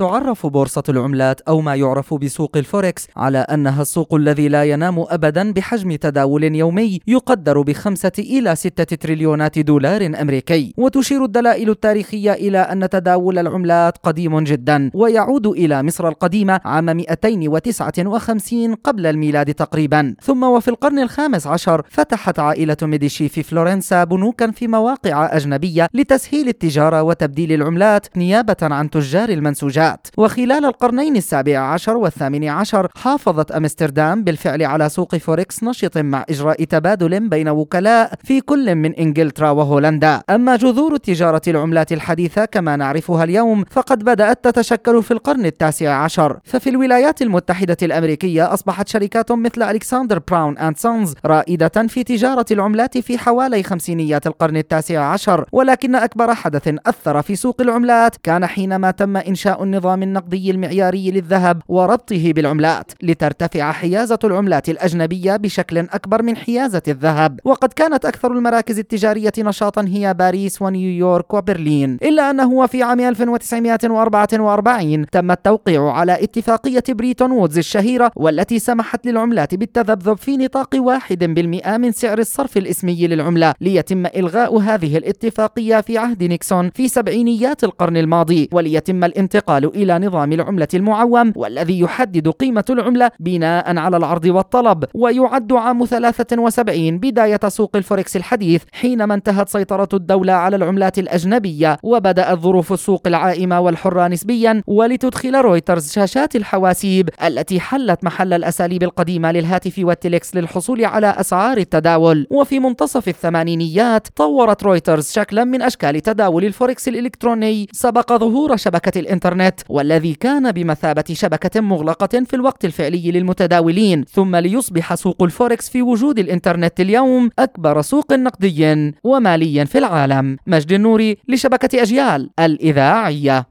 تعرف بورصة العملات أو ما يعرف بسوق الفوركس على أنها السوق الذي لا ينام أبدا بحجم تداول يومي يقدر بخمسة إلى ستة تريليونات دولار أمريكي. وتشير الدلائل التاريخية إلى أن تداول العملات قديم جدا ويعود إلى مصر القديمة عام 259 قبل الميلاد تقريبا. ثم وفي القرن الخامس عشر فتحت عائلة ميديشي في فلورنسا بنوكا في مواقع أجنبية لتسهيل التجارة وتبديل العملات نيابة عن تجار المنسوجات. وخلال القرنين السابع عشر والثامن عشر حافظت أمستردام بالفعل على سوق فوركس نشط مع إجراء تبادل بين وكلاء في كل من إنجلترا وهولندا. أما جذور تجارة العملات الحديثة كما نعرفها اليوم فقد بدأت تتشكل في القرن التاسع عشر. ففي الولايات المتحدة الأمريكية أصبحت شركات مثل Alexander Brown and Sons رائدة في تجارة العملات في حوالي خمسينيات القرن التاسع عشر ولكن أكبر حدث أثر في سوق العملات كان حينما تم إنشاء النظام النقدي المعياري للذهب وربطه بالعملات لترتفع حيازة العملات الأجنبية بشكل أكبر من حيازة الذهب. وقد كانت أكثر المراكز التجارية نشاطا هي باريس ونيويورك وبرلين إلا أنه في عام 1944 تم التوقيع على اتفاقية بريتون وودز الشهيرة والتي سمحت للعملات بالتذبذب في نطاق واحد بالمئة من سعر الصرف الإسمي للعملة ليتم إلغاء هذه الاتفاقية في عهد نيكسون في سبعينيات القرن الماضي وليتم الانتقال إلى نظام العملة المعوم والذي يحدد قيمة العملة بناء على العرض والطلب ويعد عام 73 بداية سوق الفوركس الحديث حينما انتهت سيطرة الدولة على العملات الأجنبية وبدأت ظروف السوق العائمة والحرة نسبيا ولتدخل رويترز شاشات الحواسيب التي حلت محل الأساليب القديمة للهاتف والتليكس للحصول على أسعار التداول. وفي منتصف الثمانينيات طورت رويترز شكلا من أشكال تداول الفوركس الإلكتروني. سبق ظهور شبكة الإنترنت والذي كان بمثابة شبكة مغلقة في الوقت الفعلي للمتداولين ثم ليصبح سوق الفوركس في وجود الإنترنت اليوم أكبر سوق نقدي ومالي في العالم. مجد النوري لشبكة أجيال الإذاعية.